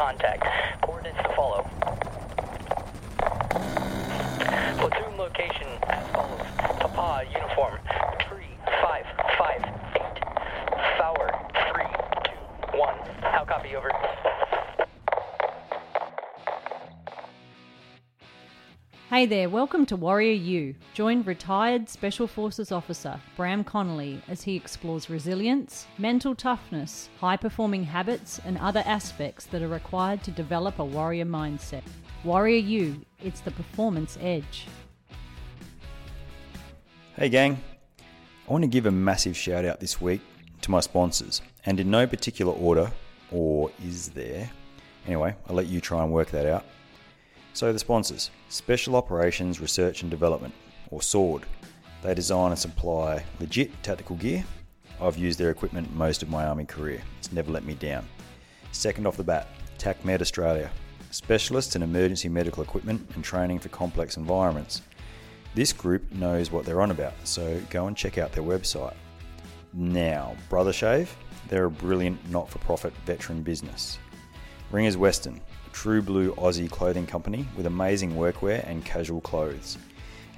Contact. Coordinates to follow. Hey there, welcome to Warrior U. Join retired Special Forces officer Bram Connolly as he explores resilience, mental toughness, high performing habits, and other aspects that are required to develop a warrior mindset. Warrior U, it's the performance edge. Hey, gang. I want to give a massive shout out this week to my sponsors, and in no particular order, or is there? Anyway, I'll let you try and work that out. So, the sponsors Special Operations Research and Development, or SORD. They design and supply legit tactical gear. I've used their equipment most of my Army career, it's never let me down. Second off the bat, TACMed Australia, specialists in emergency medical equipment and training for complex environments. This group knows what they're on about, so go and check out their website. Now, Brother Shave, they're a brilliant not for profit veteran business. Ringers Western, true blue Aussie clothing company with amazing workwear and casual clothes.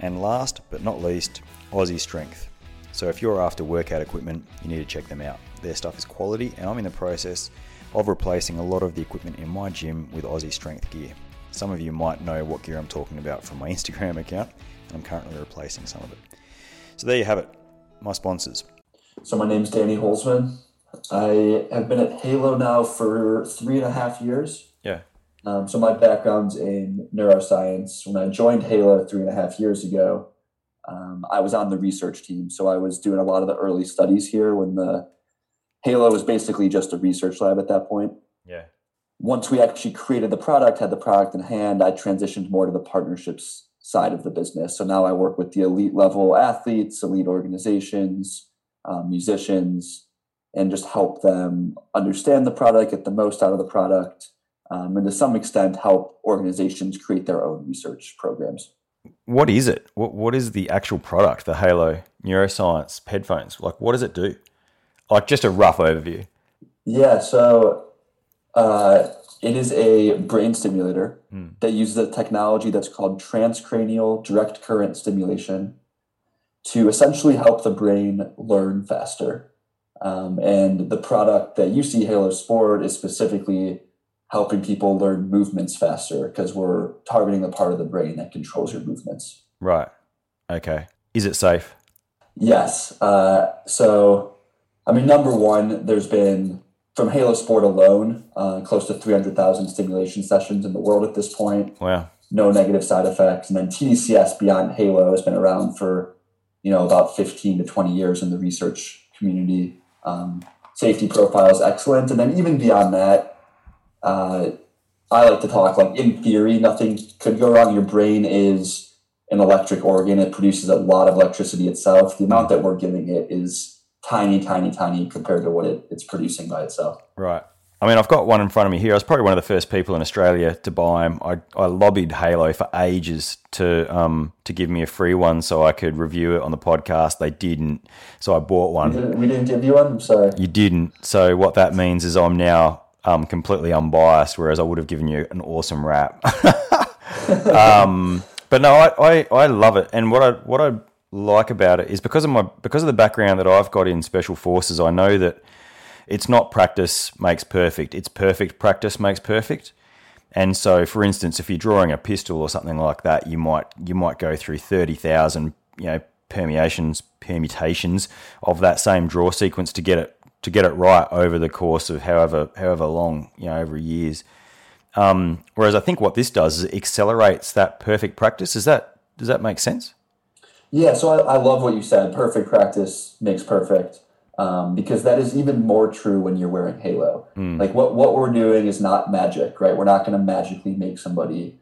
And last but not least, Aussie Strength. So if you're after workout equipment, you need to check them out. Their stuff is quality, and I'm in the process of replacing a lot of the equipment in my gym with Aussie Strength gear. Some of you might know what gear I'm talking about from my Instagram account, and I'm currently replacing some of it. So there you have it, my sponsors. So my name's Danny Holzman. I have been at Halo now for three and a half years. Yeah. Um, so my background's in neuroscience. When I joined Halo three and a half years ago, um, I was on the research team. So I was doing a lot of the early studies here when the Halo was basically just a research lab at that point. Yeah. Once we actually created the product, had the product in hand, I transitioned more to the partnerships side of the business. So now I work with the elite level athletes, elite organizations, um, musicians, and just help them understand the product, get the most out of the product, um, and to some extent help organizations create their own research programs. What is it? What What is the actual product? The Halo Neuroscience headphones. Like, what does it do? Like, just a rough overview. Yeah, so uh, it is a brain stimulator that uses a technology that's called transcranial direct current stimulation to essentially help the brain learn faster. Um, and the product that you see, Halo Sport, is specifically helping people learn movements faster because we're targeting the part of the brain that controls your movements. Right. Okay. Is it safe? Yes. Uh, so, I mean, number one, there's been from Halo Sport alone uh, close to 300,000 stimulation sessions in the world at this point. Wow. No negative side effects. And then TDCS beyond Halo has been around for, you know, about 15 to 20 years in the research community. Um, safety profile is excellent. And then even beyond that, uh, I like to talk like in theory, nothing could go wrong. Your brain is an electric organ. It produces a lot of electricity itself. The amount that we're giving it is tiny, tiny, tiny compared to what it, it's producing by itself. Right. I mean, I've got one in front of me here. I was probably one of the first people in Australia to buy them. I, I lobbied Halo for ages to um, to give me a free one so I could review it on the podcast. They didn't, so I bought We one. didn't, we didn't give you one. I'm sorry. You didn't. So what that means is I'm now um, completely unbiased, whereas I would have given you an awesome rap. um, but no, I, I, I love it, and what I what I like about it is because of my because of the background that I've got in special forces, I know that it's not practice makes perfect; it's perfect practice makes perfect. And so, for instance, if you're drawing a pistol or something like that, you might you might go through thirty thousand, you know, permeations, permutations of that same draw sequence to get it to get it right over the course of however however long you know over years. Um, whereas I think what this does is it accelerates that perfect practice. Is that does that make sense? Yeah, so I, I love what you said. Perfect practice makes perfect. Um, because that is even more true when you're wearing Halo. Like what what we're doing is not magic, right? We're not going to magically make somebody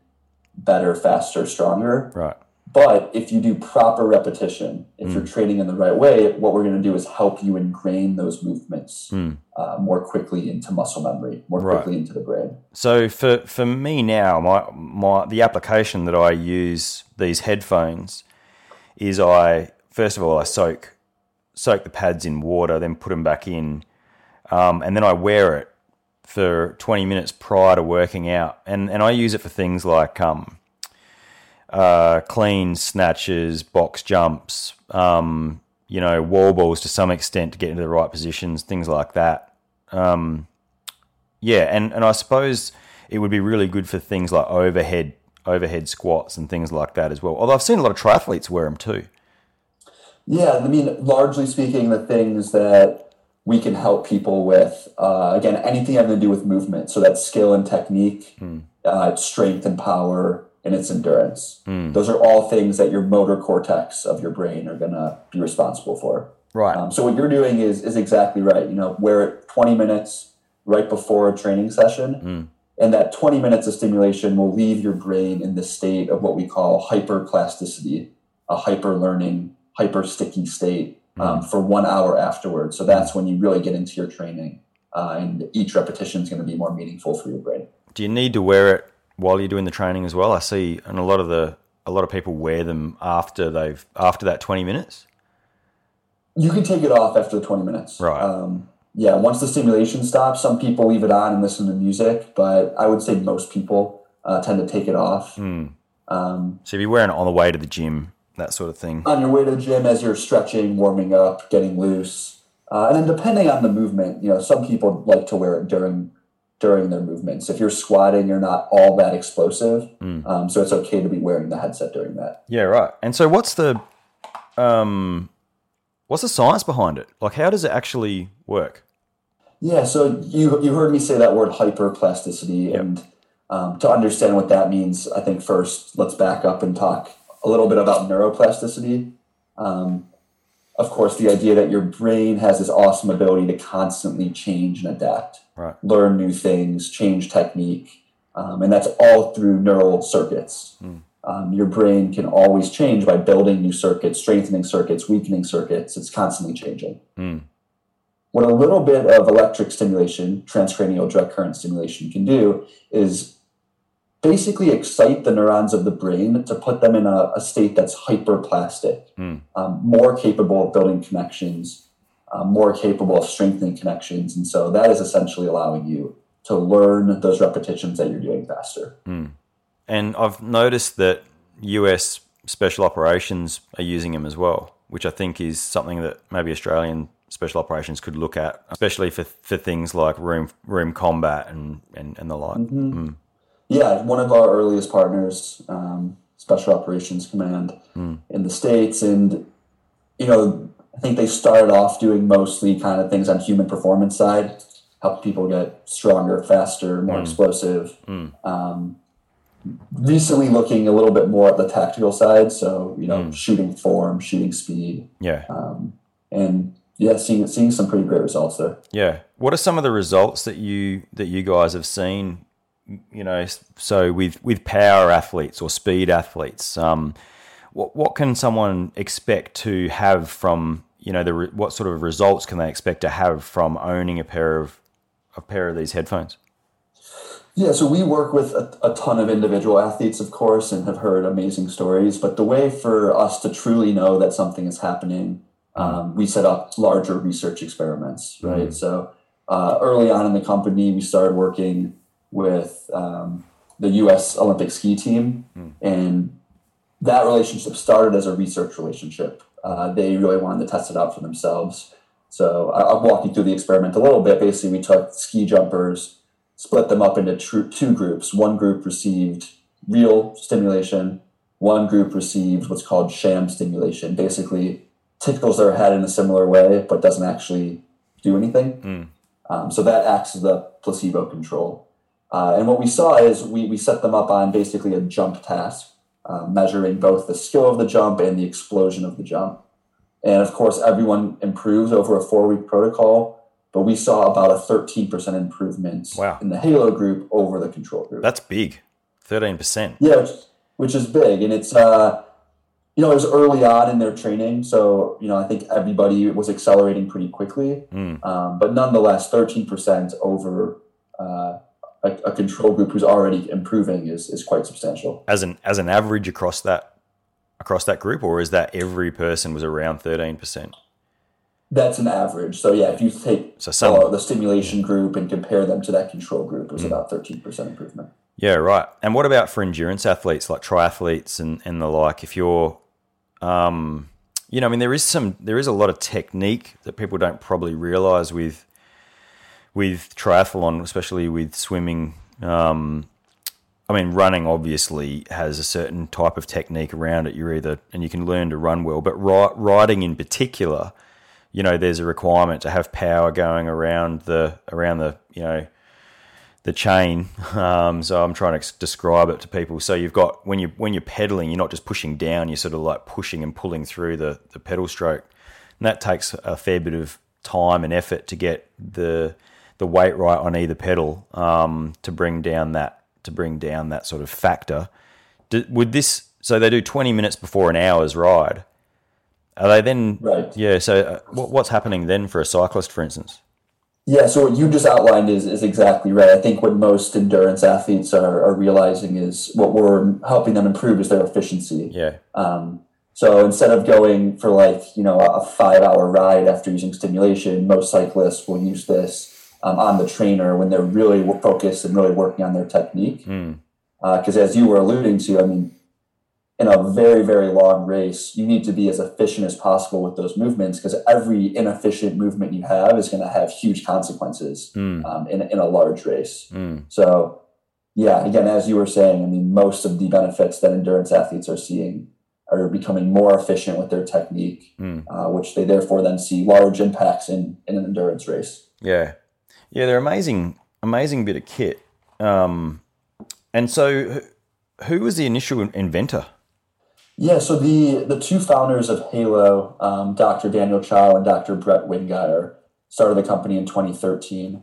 better, faster, stronger. Right. But if you do proper repetition, if you're training in the right way, what we're going to do is help you ingrain those movements uh, more quickly into muscle memory, more Right. quickly into the brain. So for for me now, my my the application that I use these headphones is I first of all I soak soak the pads in water, then put them back in, um, and then I wear it for twenty minutes prior to working out, and and I use it for things like um, uh, clean snatches, box jumps, um, you know, wall balls to some extent to get into the right positions, things like that. Um, yeah, and, and I suppose it would be really good for things like overhead overhead squats and things like that as well. Although I've seen a lot of triathletes wear them too. Yeah, I mean, largely speaking, the things that we can help people with, uh, again, anything having to do with movement. So that's skill and technique, uh, strength and power, and its endurance. Those are all things that your motor cortex of your brain are going to be responsible for. Right. Um, so what you're doing is is exactly right. You know, wear it 20 minutes right before a training session, and that 20 minutes of stimulation will leave your brain in the state of what we call hyperplasticity, a hyper learning, hyper sticky state um, for one hour afterwards. So that's when you really get into your training, uh, and each repetition is going to be more meaningful for your brain. Do you need to wear it while you're doing the training as well? I see, and a lot of the a lot of people wear them after they've after that 20 minutes. You can take it off after the 20 minutes. Right. Um, yeah, once the stimulation stops, some people leave it on and listen to music, but I would say most people uh, tend to take it off. Um, So if you're wearing it on the way to the gym, that sort of thing. on your way to the gym as you're stretching, warming up, getting loose. Uh, and then depending on the movement, you know, some people like to wear it during during their movements. If you're squatting, you're not all that explosive, um, so it's okay to be wearing the headset during that. Yeah, right. And so what's the um what's the science behind it? Like how does it actually work? Yeah, so you you heard me say that word hyperplasticity, and um, to understand what that means, I think first let's back up and talk a little bit about neuroplasticity. Um, of course, the idea that your brain has this awesome ability to constantly change and adapt, Right. learn new things, change technique, um, and that's all through neural circuits. Um, your brain can always change by building new circuits, strengthening circuits, weakening circuits. It's constantly changing. What a little bit of electric stimulation, transcranial direct current stimulation, can do is basically excite the neurons of the brain to put them in a, a state that's hyperplastic, um, more capable of building connections, uh, more capable of strengthening connections. And so that is essentially allowing you to learn those repetitions that you're doing faster. And I've noticed that US special operations are using them as well, which I think is something that maybe Australian special operations could look at, especially for for things like room room combat and and, and the like. Mm. Yeah, one of our earliest partners, um, Special Operations Command hmm. in the States. And, you know, I think they started off doing mostly kind of things on human performance side, help people get stronger, faster, more hmm. explosive. Hmm. Um, recently looking a little bit more at the tactical side. So, you know, shooting form, shooting speed, Yeah. Um, and yeah, seeing, seeing some pretty great results there. Yeah. What are some of the results that you that you guys have seen? You know, so with with power athletes or speed athletes, um, what what can someone expect to have from you know the re- what sort of results can they expect to have from owning a pair of a pair of these headphones? Yeah, so we work with a, a ton of individual athletes, of course, and have heard amazing stories. But the way for us to truly know that something is happening, um, we set up larger research experiments, right? So uh, early on in the company, we started working with um, the U.S. Olympic ski team, and that relationship started as a research relationship. Uh, they really wanted to test it out for themselves. So I- I'll walk you through the experiment a little bit. Basically, we took ski jumpers split them up into tr- two groups. One group received real stimulation. One group received what's called sham stimulation. Basically, tickles their head in a similar way, but doesn't actually do anything. Um, so that acts as the placebo control. Uh, and what we saw is we, we set them up on basically a jump task, uh, measuring both the skill of the jump and the explosion of the jump. And of course, everyone improves over a four week protocol, but we saw about a 13% improvement Wow. in the Halo group over the control group. That's big. 13%. Yeah, which, which is big, and it's uh, you know it was early on in their training, so you know I think everybody was accelerating pretty quickly, Mm. um, but nonetheless, thirteen percent over uh, a, a control group who's already improving is is quite substantial. As an as an average across that across that group, or is that every person was around 13%? That's an average. So yeah, if you take So some- uh, the stimulation group and compare them to that control group, it was about thirteen percent improvement. Yeah, right. And what about for endurance athletes like triathletes and, and the like? If you're, um, you know, I mean, there is some, there is a lot of technique that people don't probably realize with, with triathlon, especially with swimming. Um, I mean, running obviously has a certain type of technique around it. You're either, and you can learn to run well, but ri- riding in particular, you know, there's a requirement to have power going around the, around the, you know, the chain. Um, so I'm trying to describe it to people. So you've got when you when you're pedaling, you're not just pushing down. You're sort of like pushing and pulling through the the pedal stroke, and that takes a fair bit of time and effort to get the the weight right on either pedal um, to bring down that to bring down that sort of factor. Do, would this so they do 20 minutes before an hour's ride? Are they then Right. Yeah. So uh, what, what's happening then for a cyclist, for instance? Yeah, so what you just outlined is, is exactly right. I think what most endurance athletes are, are realizing is what we're helping them improve is their efficiency. Yeah. Um, so instead of going for like you know a five hour ride after using stimulation, most cyclists will use this um, on the trainer when they're really focused and really working on their technique. Because as you were alluding to, I mean, in a very very long race, you need to be as efficient as possible with those movements because every inefficient movement you have is going to have huge consequences Hmm. um, in in a large race. Hmm. So, yeah, again, as you were saying, I mean, most of the benefits that endurance athletes are seeing are becoming more efficient with their technique, Mm. uh, which they therefore then see large impacts in, in an endurance race. Yeah, yeah, they're amazing, amazing bit of kit. Um, and so, who, was the initial inventor? Yeah, so the, the two founders of Halo, um, Dr. Daniel Chao and Dr. Brett Wingeier, started the company in 2013.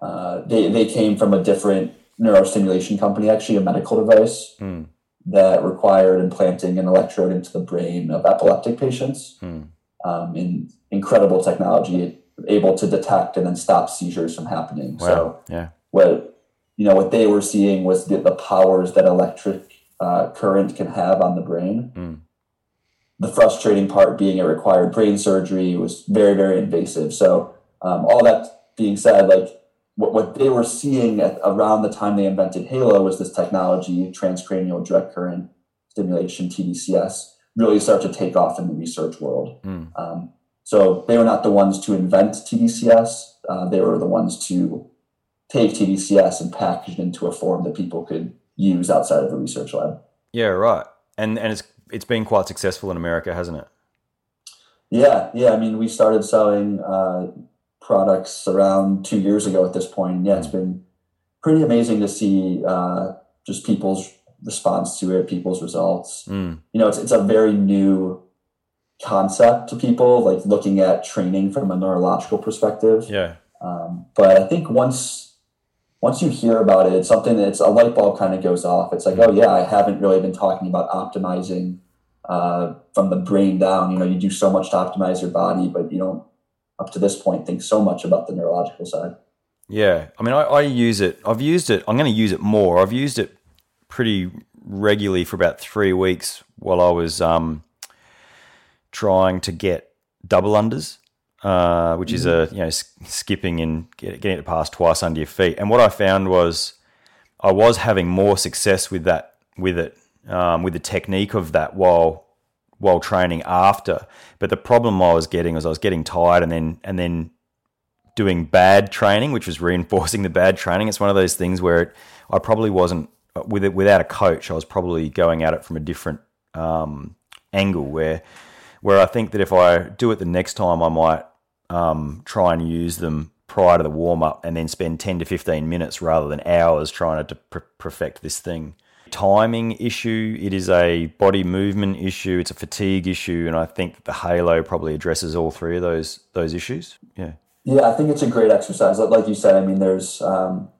Uh, they, they came from a different neurostimulation company, actually, a medical device Hmm. that required implanting an electrode into the brain of epileptic patients. Hmm. Um, in incredible technology, able to detect and then stop seizures from happening. Wow. So yeah. what you know what they were seeing was the, the powers that electric uh, current can have on the brain. Mm. The frustrating part being it required brain surgery, it was very very invasive. So um, all that being said, like what, what they were seeing at around the time they invented Halo was this technology, transcranial direct current stimulation (TDCS), really start to take off in the research world. Mm. Um, so they were not the ones to invent TDCS; uh, they were the ones to take TDCS and package it into a form that people could use outside of the research lab. Yeah, right. And and it's it's been quite successful in America, hasn't it? Yeah, yeah. I mean, we started selling uh, products around two years ago at this point. Yeah, it's been pretty amazing to see uh, just people's response to it, people's results. Mm. You know, it's it's a very new concept to people, like looking at training from a neurological perspective. Yeah. Um, but I think once once you hear about it, it's something that's a light bulb kind of goes off. It's like, oh yeah, I haven't really been talking about optimizing uh, from the brain down. You know, you do so much to optimize your body, but you don't up to this point think so much about the neurological side. Yeah. I mean, I, I use it. I've used it. I'm going to use it more. I've used it pretty regularly for about three weeks while I was um, trying to get double unders, uh, which is a you know s- skipping and get, getting it past twice under your feet. And what I found was I was having more success with that with it um, with the technique of that while while training after. But the problem I was getting was I was getting tired and then and then doing bad training, which was reinforcing the bad training. It's one of those things where it, I probably wasn't with it without a coach. I was probably going at it from a different um, angle where where I think that if I do it the next time, I might um, try and use them prior to the warm up and then spend 10 to 15 minutes rather than hours trying to per- perfect this thing. Timing issue, it is a body movement issue, it's a fatigue issue, and I think that the Halo probably addresses all three of those those issues. Yeah. Yeah, I think it's a great exercise. Like you said, I mean, there's um,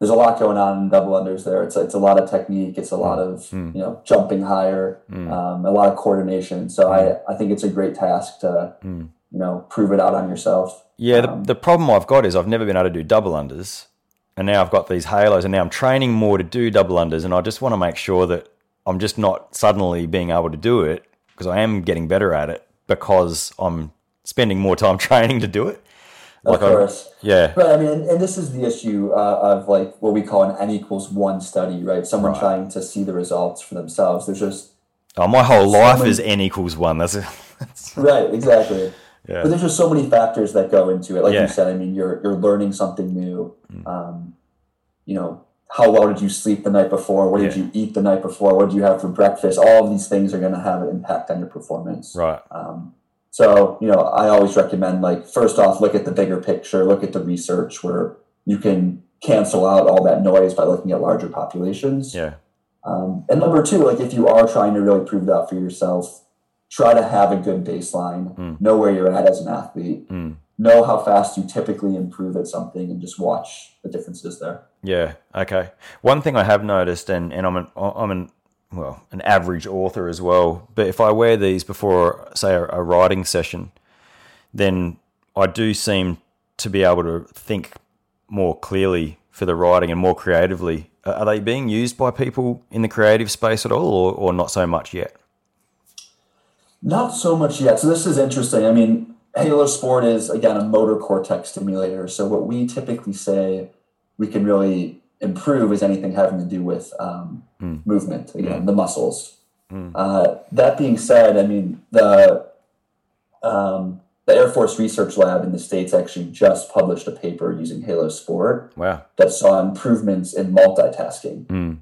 there's a lot going on in double unders there. It's it's a lot of technique. It's a lot of Mm. you know jumping higher, um, a lot of coordination. So I I think it's a great task to Mm. you know prove it out on yourself. Yeah, the, Um, the problem I've got is I've never been able to do double unders, and now I've got these halos, and now I'm training more to do double unders, and I just want to make sure that I'm just not suddenly being able to do it because I am getting better at it because I'm spending more time training to do it. Of I- course. yeah, But I mean, and this is the issue uh, of like what we call an n equals one study, right? Someone Right. trying to see the results for themselves. There's just oh, my whole life many- is n equals one. That's, that's right, exactly. Yeah. But there's just so many factors that go into it. Like Yeah. you said, I mean, you're you're learning something new. Mm. Um, you know, how well did you sleep the night before? What did Yeah. you eat the night before? What did you have for breakfast? All of these things are going to have an impact on your performance. right. Um, so, you know, I always recommend like first off, look at the bigger picture, look at the research where you can cancel out all that noise by looking at larger populations. Yeah, Um, and number two, like if you are trying to really prove that for yourself, try to have a good baseline, Mm. know where you're at as an athlete, Mm. know how fast you typically improve at something, and just watch the differences there. Yeah. Okay. One thing I have noticed, and, and I'm an I'm an well an average author as well. But if I wear these before, say, a, a writing session, then I do seem to be able to think more clearly for the writing and more creatively. Are they being used by people in the creative space at all, or, or not so much yet? Not so much yet. So this is interesting. I mean, Halo Sport is again a motor cortex stimulator. So what we typically say we can really improve is anything having to do with um, movement. Again, the muscles. Uh, that being said, I mean the um, the Air Force Research Lab in the states actually just published a paper using Halo Sport Wow. that saw improvements in multitasking. Mm.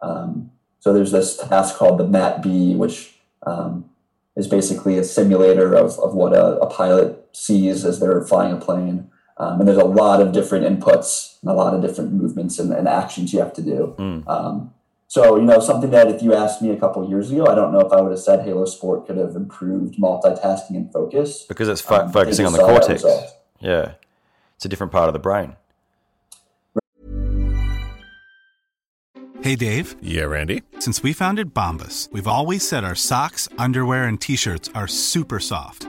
Um, so there's this task called the MAT-B, which um, is basically a simulator of, of what a, a pilot sees as they're flying a plane. Um, and there's a lot of different inputs and a lot of different movements and, and actions you have to do. Mm. Um, so, you know, something that if you asked me a couple years ago, I don't know if I would have said Halo Sport could have improved multitasking and focus. Because it's fo- Um, focusing on the we saw that cortex. Yeah. It's a different part of the brain. Hey, Dave. Yeah, Randy. Since we founded Bombas, we've always said our socks, underwear, and t shirts are super soft.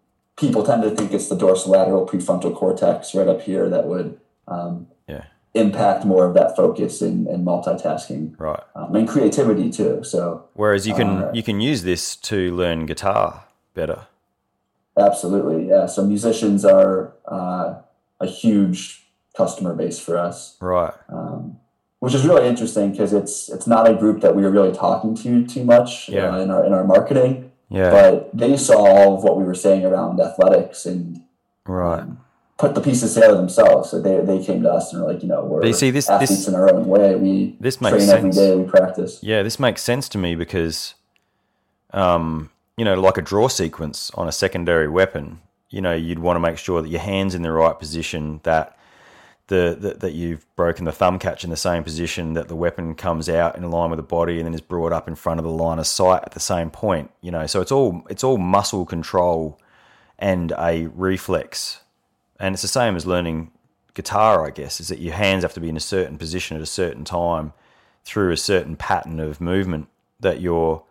people tend to think it's the dorsolateral prefrontal cortex right up here that would um, Yeah. impact more of that focus and, and multitasking Right. um, and creativity too. So Whereas you can Uh, you can use this to learn guitar better. absolutely, yeah. So musicians are uh, a huge customer base for us, Right. um, which is really interesting because it's it's not a group that we are really talking to too much Yeah. uh, in our in our marketing. Yeah. But they saw all of what we were saying around athletics and right. put the pieces together themselves. So they, they came to us and were like, you know, we're you see, this- athletes this- in our own way. We this makes train sense. day. We practice. Yeah, this makes sense to me because, um, you know, like a draw sequence on a secondary weapon, you know, you'd want to make sure that your hand's in the right position, that the that, that you've broken the thumb catch in the same position, that the weapon comes out in line with the body and then is brought up in front of the line of sight at the same point. You know, so it's all it's all muscle control and a reflex, and it's the same as learning guitar, I guess, is that your hands have to be in a certain position at a certain time through a certain pattern of movement that you're,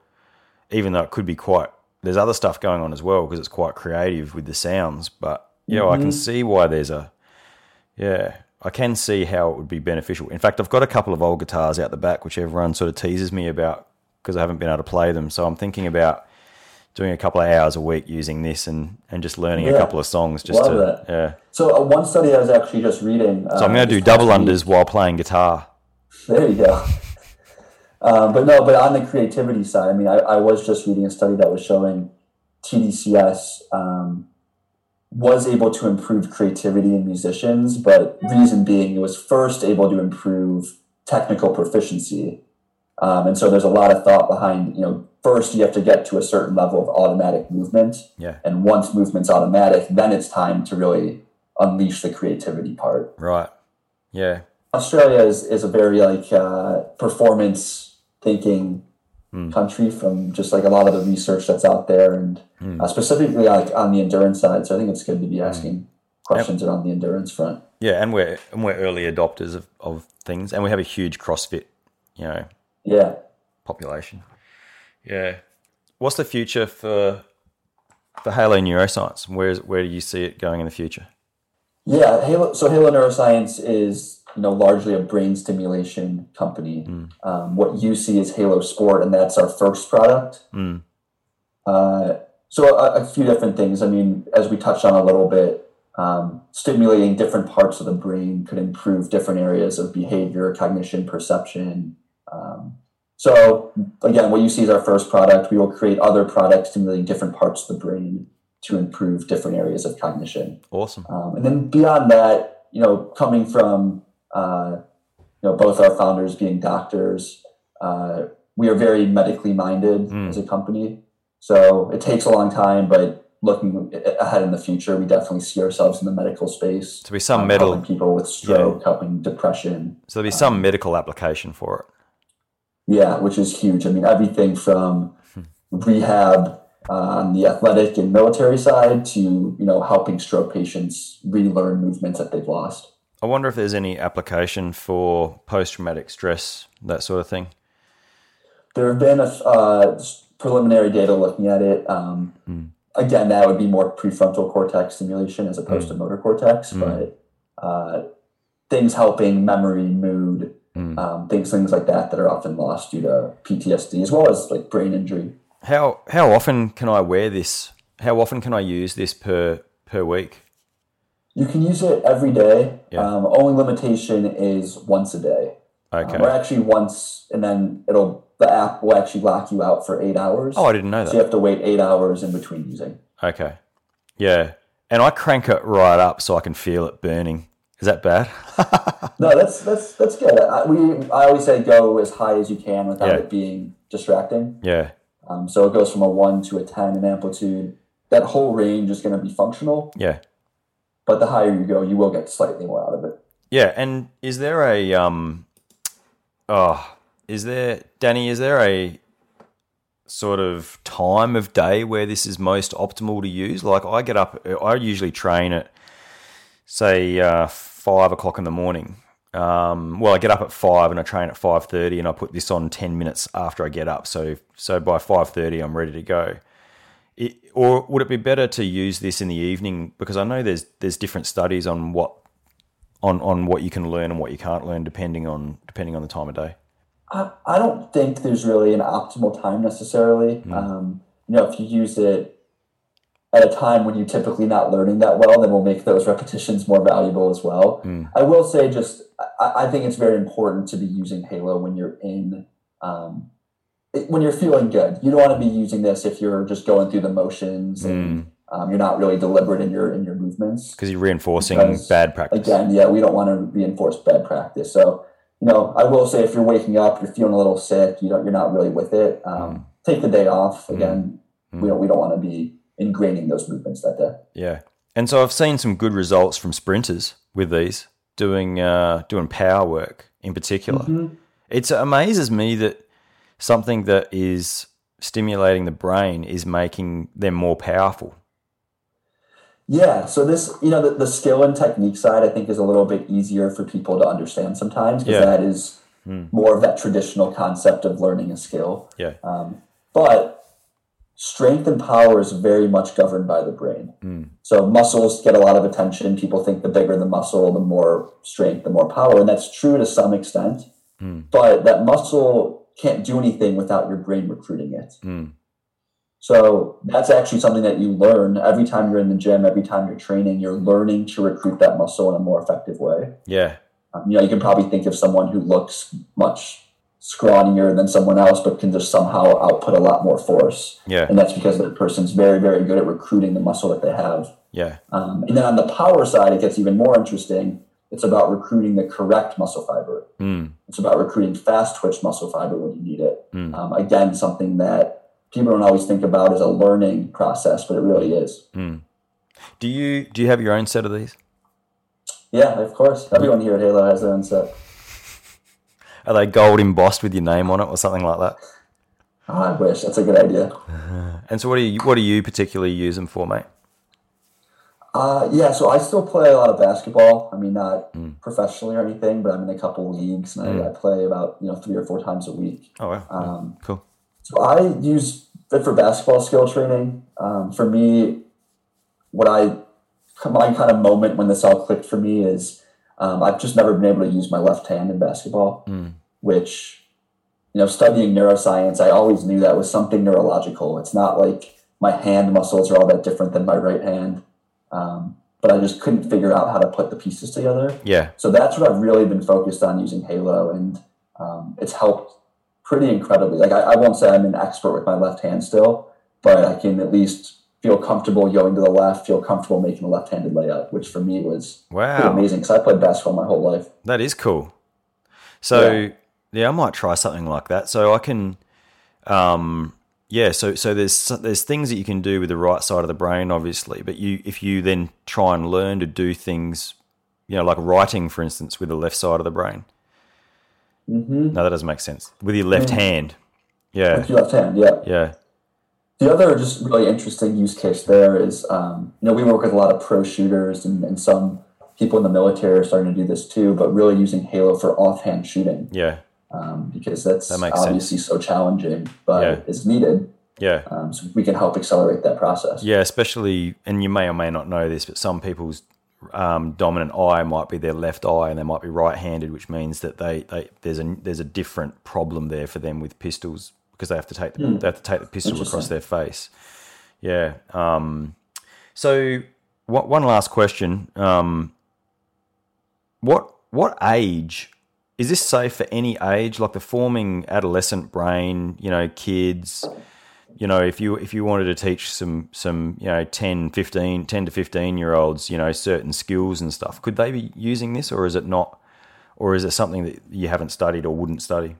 even though it could be quite, there's other stuff going on as well because it's quite creative with the sounds. But yeah, I can mm-hmm. see why there's a, yeah, I can see how it would be beneficial. In fact, I've got a couple of old guitars out the back, which everyone sort of teases me about because I haven't been able to play them. So I'm thinking about doing a couple of hours a week using this and, and just learning a couple of songs just Love to that. yeah. So uh, one study I was actually just reading. So I'm going to do double unders while playing guitar. There you go. Um, but no, but on the creativity side, I mean, I, I was just reading a study that was showing TDCS um, was able to improve creativity in musicians, but reason being, it was first able to improve technical proficiency. Um, and so there's a lot of thought behind, you know, first you have to get to a certain level of automatic movement. Yeah. And once movement's automatic, then it's time to really unleash the creativity part. Right. Yeah. Australia is, is a very like uh, performance thinking Hmm. country from just like a lot of the research that's out there and hmm. uh, specifically like on the endurance side. So I think it's good to be hmm. asking questions around the endurance front. Yeah, and we're and we're early adopters of, of things and we have a huge CrossFit, you know, Yeah. population. Yeah. What's the future for for Halo Neuroscience? Where is where do you see it going in the future? Yeah, Halo. So Halo Neuroscience is you know largely a brain stimulation company. Um, what you see is Halo Sport, and that's our first product. Mm. Uh, so a, a few different things. I mean, as we touched on a little bit, um, stimulating different parts of the brain could improve different areas of behavior, cognition, perception. Um, so again, what you see is our first product. We will create other products stimulating different parts of the brain to improve different areas of cognition. Awesome. Um, and then beyond that, you know, coming from uh, you know both our founders being doctors, uh, we are very medically minded Mm. as a company. So it takes a long time, but looking ahead in the future, we definitely see ourselves in the medical space. To be some um, medical helping people with stroke, helping depression. so there'll be some medical application for it. Yeah, which is huge. I mean, everything from rehab uh, on the athletic and military side to you know helping stroke patients relearn movements that they've lost. I wonder if there's any application for post traumatic stress, that sort of thing. There have been a uh, preliminary data looking at it. Um, Again, that would be more prefrontal cortex stimulation as opposed to motor cortex, but uh, things helping memory, mood, um, things things like that that are often lost due to PTSD as well as like brain injury. How how often can I wear this? How often can I use this per per week? You can use it every day. Yeah. Um, only limitation is once a day. Okay. Um, or actually once, and then it'll the app will actually lock you out for eight hours. Oh, I didn't know that. So you have to wait eight hours in between using. Okay. Yeah. And I crank it right up so I can feel it burning. Is that bad? No, that's that's that's good. I, we I always say go as high as you can without Yeah. it being distracting. yeah. Um, so it goes from a one to a ten in amplitude. That whole range is going to be functional, Yeah. But the higher you go, you will get slightly more out of it. Yeah. And is there a um oh is there Danny, is there a sort of time of day where this is most optimal to use? Like I get up I usually train at say uh, five o'clock in the morning. Um, well, I get up at five and I train at five thirty, and I put this on ten minutes after I get up. So, so by five thirty, I'm ready to go. It, or would it be better to use this in the evening? Because I know there's there's different studies on what on on what you can learn and what you can't learn depending on depending on the time of day. I, I don't think there's really an optimal time necessarily. Um, you know, if you use it at a time when you're typically not learning that well, then we'll make those repetitions more valuable as well. I will say, just I, I think it's very important to be using Halo when you're in um, when you're feeling good. You don't want to be using this if you're just going through the motions and um, you're not really deliberate in your in your movements. Because you're reinforcing Because, bad practice. Again, yeah, we don't want to reinforce bad practice. So, you know, I will say if you're waking up, you're feeling a little sick, you don't, you're not really with it. Um, Take the day off. Again, we don't we don't want to be ingraining those movements that day. Yeah, and so I've seen some good results from sprinters with these doing uh, doing power work in particular. It amazes me that something that is stimulating the brain is making them more powerful. Yeah. So this, you know, the, the skill and technique side, I think, is a little bit easier for people to understand sometimes because Yeah. that is hmm. more of that traditional concept of learning a skill. Yeah, um, But strength and power is very much governed by the brain. Hmm. So muscles get a lot of attention. People think the bigger the muscle, the more strength, the more power. And that's true to some extent. Hmm. But that muscle can't do anything without your brain recruiting it. So that's actually something that you learn every time you're in the gym, every time you're training, you're learning to recruit that muscle in a more effective way. Yeah. Um, you know, you can probably think of someone who looks much scrawnier than someone else, but can just somehow output a lot more force. Yeah. And that's because that person's very, very good at recruiting the muscle that they have. Yeah. Um, and then on the power side, it gets even more interesting. It's about recruiting the correct muscle fiber. Mm. It's about recruiting fast twitch muscle fiber when you need it. Mm. Um, again, something that people don't always think about as a learning process, but it really is. Mm. Do you do you have your own set of these? Yeah, of course. Everyone here at Halo has their own set. Are they gold embossed with your name on it or something like that? Oh, I wish. That's a good idea. And so, what do you what do you particularly use them for, mate? Uh, yeah, so I still play a lot of basketball. I mean, not professionally or anything, but I'm in a couple leagues and I, I play about you know three or four times a week. Oh, wow. Um, cool. So I use it for basketball skill training. Um, for me, what I my kind of moment when this all clicked for me is um, I've just never been able to use my left hand in basketball, which you know, studying neuroscience, I always knew that was something neurological. It's not like my hand muscles are all that different than my right hand, um, but I just couldn't figure out how to put the pieces together. Yeah. So that's what I've really been focused on using Halo, and um, it's helped pretty incredibly. Like I, I won't say I'm an expert with my left hand still, but I can at least feel comfortable going to the left, feel comfortable making a left-handed layup, which for me was Wow. amazing because I played basketball my whole life. That is cool. So Yeah. yeah. I might try something like that. So I can, um, yeah. So so there's there's things that you can do with the right side of the brain, obviously. But you if you then try and learn to do things, you know, like writing, for instance, with the left side of the brain. Mm-hmm. No, that doesn't make sense. With your left hand. Yeah. With your left hand, yeah. Yeah. The other just really interesting use case there is, um, you know, we work with a lot of pro shooters and, and some people in the military are starting to do this too, but really using Halo for offhand shooting Yeah. Um, because that's That obviously so challenging, but Yeah. it's needed. Yeah. Um, so we can help accelerate that process. Yeah, especially, and you may or may not know this, but some people's um, dominant eye might be their left eye, and they might be right-handed, which means that they, they there's a there's a different problem there for them with pistols because they have to take the, they have to take the pistol across their face. Yeah. Um, so, what, one last question: um, What what age is this safe for any age, like the forming adolescent brain? You know, kids you know if you if you wanted to teach some some you know 10 15 10 to 15 year olds you know certain skills and stuff could they be using this or is it not or is it something that you haven't studied or wouldn't study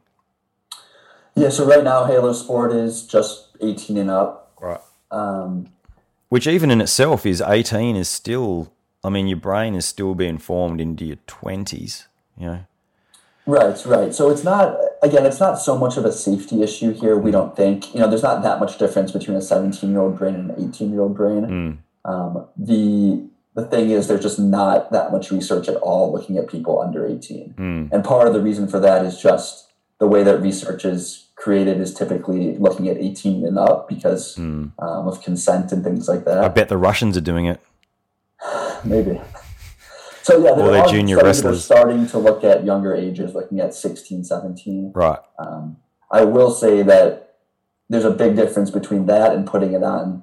Yeah, so right now Halo Sport is just 18 and up. right Um, which even in itself is 18 is still i mean your brain is still being formed into your 20s you know Right, right. So it's not again, it's not so much of a safety issue here. We don't think you know. There's not that much difference between a 17 year old brain and an 18 year old brain. Um, the the thing is, there's just not that much research at all looking at people under 18, and part of the reason for that is just the way that research is created is typically looking at 18 and up because um, of consent and things like that. i bet the russians are doing it Maybe. So yeah, there Or they're are junior wrestlers. starting to look at younger ages, looking at 16, 17. right Um, I will say that there's a big difference between that and putting it on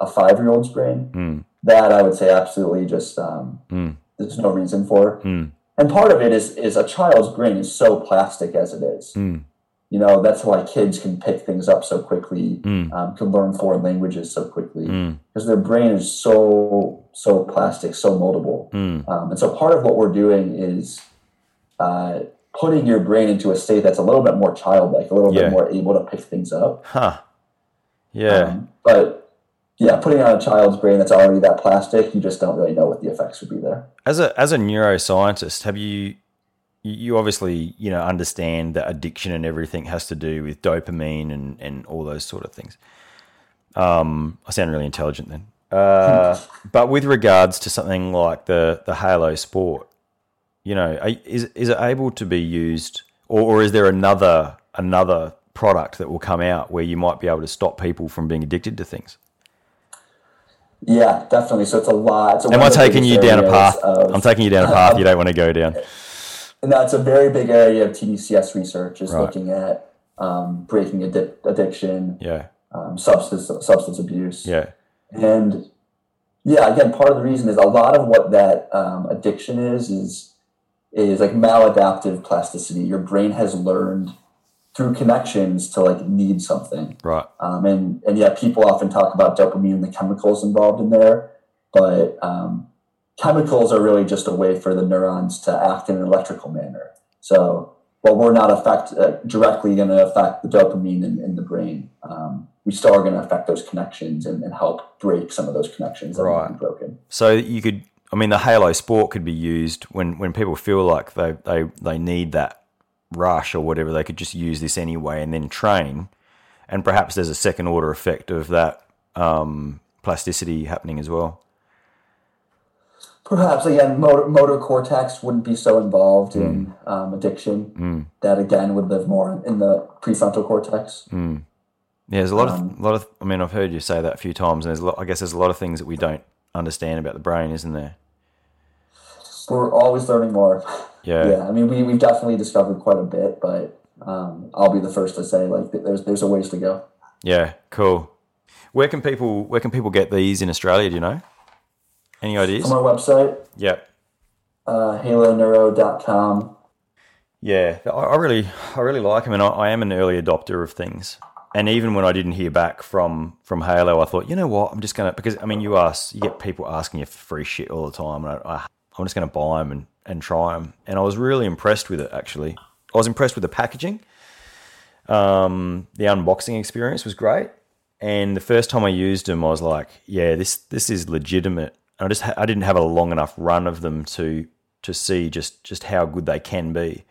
a five-year-old's brain. Mm. That I would say absolutely just um, Mm. there's no reason for. Mm. And part of it is is a child's brain is so plastic as it is. Mm. You know that's why kids can pick things up so quickly, Mm. um, can learn foreign languages so quickly Mm. because their brain is so so plastic, so moldable. Mm. Um, and so part of what we're doing is uh, putting your brain into a state that's a little bit more childlike, a little Yeah. bit more able to pick things up. huh yeah Um, but yeah, putting on a child's brain that's already that plastic, you just don't really know what the effects would be there. As a as a neuroscientist, have you you obviously you know understand that addiction and everything has to do with dopamine and and all those sort of things. Um, I sound really intelligent then. Uh, but with regards to something like the the Halo Sport, you know, is is it able to be used, or, or is there another another product that will come out where you might be able to stop people from being addicted to things? Yeah, definitely. So it's a lot. It's a Am I taking you down a path? of- I'm taking you down a path you don't want to go down. And that's a very big area of TDCS research is Right. looking at um, breaking addi- addiction, Yeah. um, substance substance abuse. Yeah. And yeah, again, part of the reason is a lot of what that um, addiction is is is like maladaptive plasticity. Your brain has learned through connections to like need something. Right. Um, and and yeah, people often talk about dopamine and the chemicals involved in there, but um, chemicals are really just a way for the neurons to act in an electrical manner. So while we're not affect uh, directly going to affect the dopamine in, in the brain, um, we still are going to affect those connections and, and help break some of those connections that Right. have been broken. So you could, I mean, the Halo Sport could be used when, when people feel like they, they, they need that rush or whatever, they could just use this anyway and then train. And perhaps there's a second order effect of that um, plasticity happening as well. Perhaps again, motor, motor cortex wouldn't be so involved in um, addiction. That again would live more in the prefrontal cortex. Yeah, there's a lot Um, of, lot of, I mean, I've heard you say that a few times, and there's a lot, I guess there's a lot of things that we don't understand about the brain, isn't there? We're always learning more. Yeah. yeah, I mean, we we've definitely discovered quite a bit, but um, I'll be the first to say like there's there's a ways to go. Yeah, cool. Where can people, where can people get these in Australia? Do you know? Any ideas? From our website, Yeah. uh, haloneuro.com. Yeah, I, I really, I really like them, and I, I am an early adopter of things. And even when I didn't hear back from from Halo, I thought, you know what, I'm just gonna because I mean, you ask, you get people asking you for free shit all the time, and I, I, I'm just gonna buy them and and try them. And I was really impressed with it. Actually, I was impressed with the packaging. Um, the unboxing experience was great, and the first time I used them, I was like, yeah, this this is legitimate. And I just I didn't have a long enough run of them to to see just just how good they can be.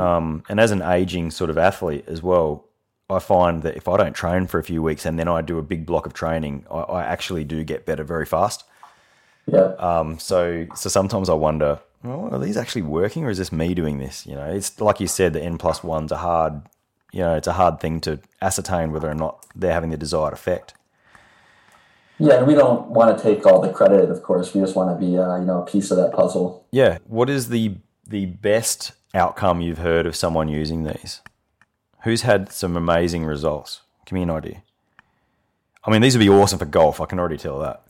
Um, and as an aging sort of athlete as well, I find that if I don't train for a few weeks and then I do a big block of training, I, I actually do get better very fast. Yeah, Um, so so sometimes I wonder, well, are these actually working or is this me doing this? You know, it's like you said, the N plus ones are hard. You know, it's a hard thing to ascertain whether or not they're having the desired effect. Yeah, and we don't want to take all the credit. Of course, we just want to be uh, you know a piece of that puzzle. Yeah. What is the the best outcome you've heard of someone using these? Who's had some amazing results? Give me an idea. I mean, these would be awesome for golf. I can already tell that.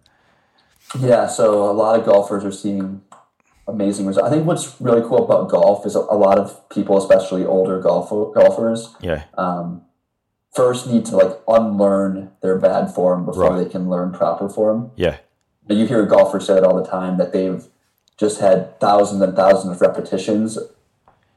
Yeah, so a lot of golfers are seeing amazing results. I think what's really cool about golf is a, a lot of people, especially older golf golfers, Yeah. First need to like unlearn their bad form before Right. they can learn proper form. Yeah. But you hear golfers say it all the time that they've just had thousands and thousands of repetitions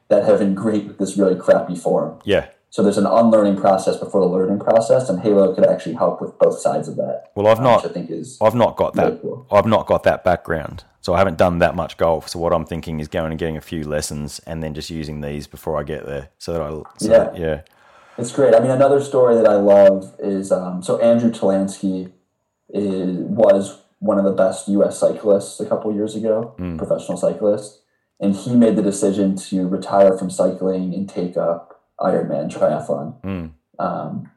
that have ingrained this really crappy form. Yeah. So there's an unlearning process before the learning process, and Halo could actually help with both sides of that. Well, I've not- I think is I've not got Very that. cool. I've not got that background, so I haven't done that much golf. So what I'm thinking is going and getting a few lessons, and then just using these before I get there, so that I. So Yeah. That, yeah. It's great. I mean, another story that I love is um, so Andrew Talansky is, was one of the best U.S. cyclists a couple years ago, professional cyclist, and he made the decision to retire from cycling and take up Ironman triathlon. Um,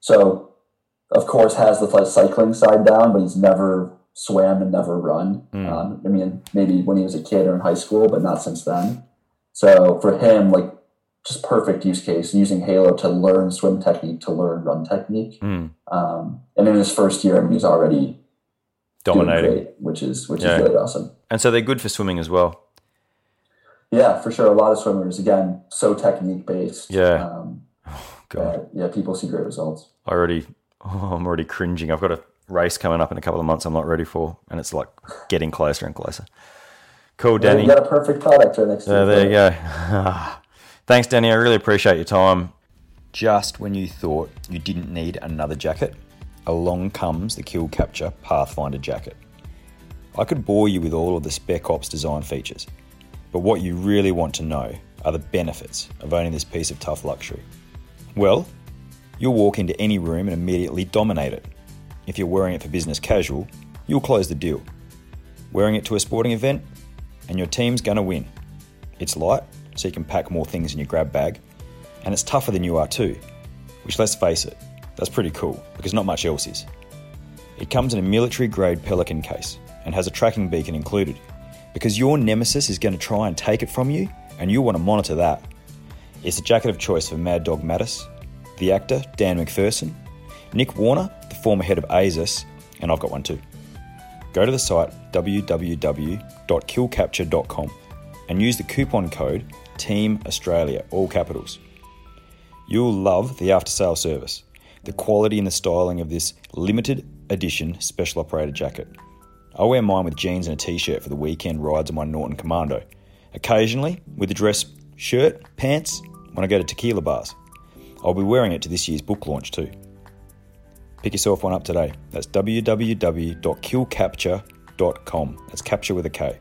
so, of course, has the cycling side down, but he's never swam and never run. Um, I mean, maybe when he was a kid or in high school, but not since then. So for him, like just perfect use case using Halo to learn swim technique, to learn run technique. Mm. Um, and in his first year, I mean, he's already doing Dominating. great, which is which Yeah. is really awesome. And so they're good for swimming as well. Yeah, for sure. A lot of swimmers, again, so technique based. Yeah. Um, God, that, yeah, people see great results. I already. Oh, I'm already cringing. I've got a race coming up in a couple of months. I'm not ready for, and it's like getting closer and closer. Cool, Yeah, Danny. You got a perfect product right next to Uh, there you go. Thanks, Danny. I really appreciate your time. Just when you thought you didn't need another jacket, along comes the Kill Kapture Pathfinder jacket. I could bore you with all of the Spec Ops design features, but what you really want to know are the benefits of owning this piece of tough luxury. Well, you'll walk into any room and immediately dominate it. If you're wearing it for business casual, you'll close the deal. Wearing it to a sporting event, and your team's gonna win. It's light, so you can pack more things in your grab bag, and it's tougher than you are too, which let's face it, that's pretty cool because not much else is. It comes in a military grade Pelican case and has a tracking beacon included because your nemesis is going to try and take it from you and you'll want to monitor that. It's the jacket of choice for Mad Dog Mattis, the actor Dan MacPherson, Nick Warner, the former head of ASIS, and I've got one too. Go to the site www.killkapture.com and use the coupon code Team Australia, all capitals. You'll love the after sale service, the quality and the styling of this limited edition special operator jacket. I wear mine with jeans and a t shirt for the weekend rides on my Norton Commando, occasionally with a dress shirt, pants when I go to tequila bars. I'll be wearing it to this year's book launch too. Pick yourself one up today. That's www.killkapture.com. That's capture with a K.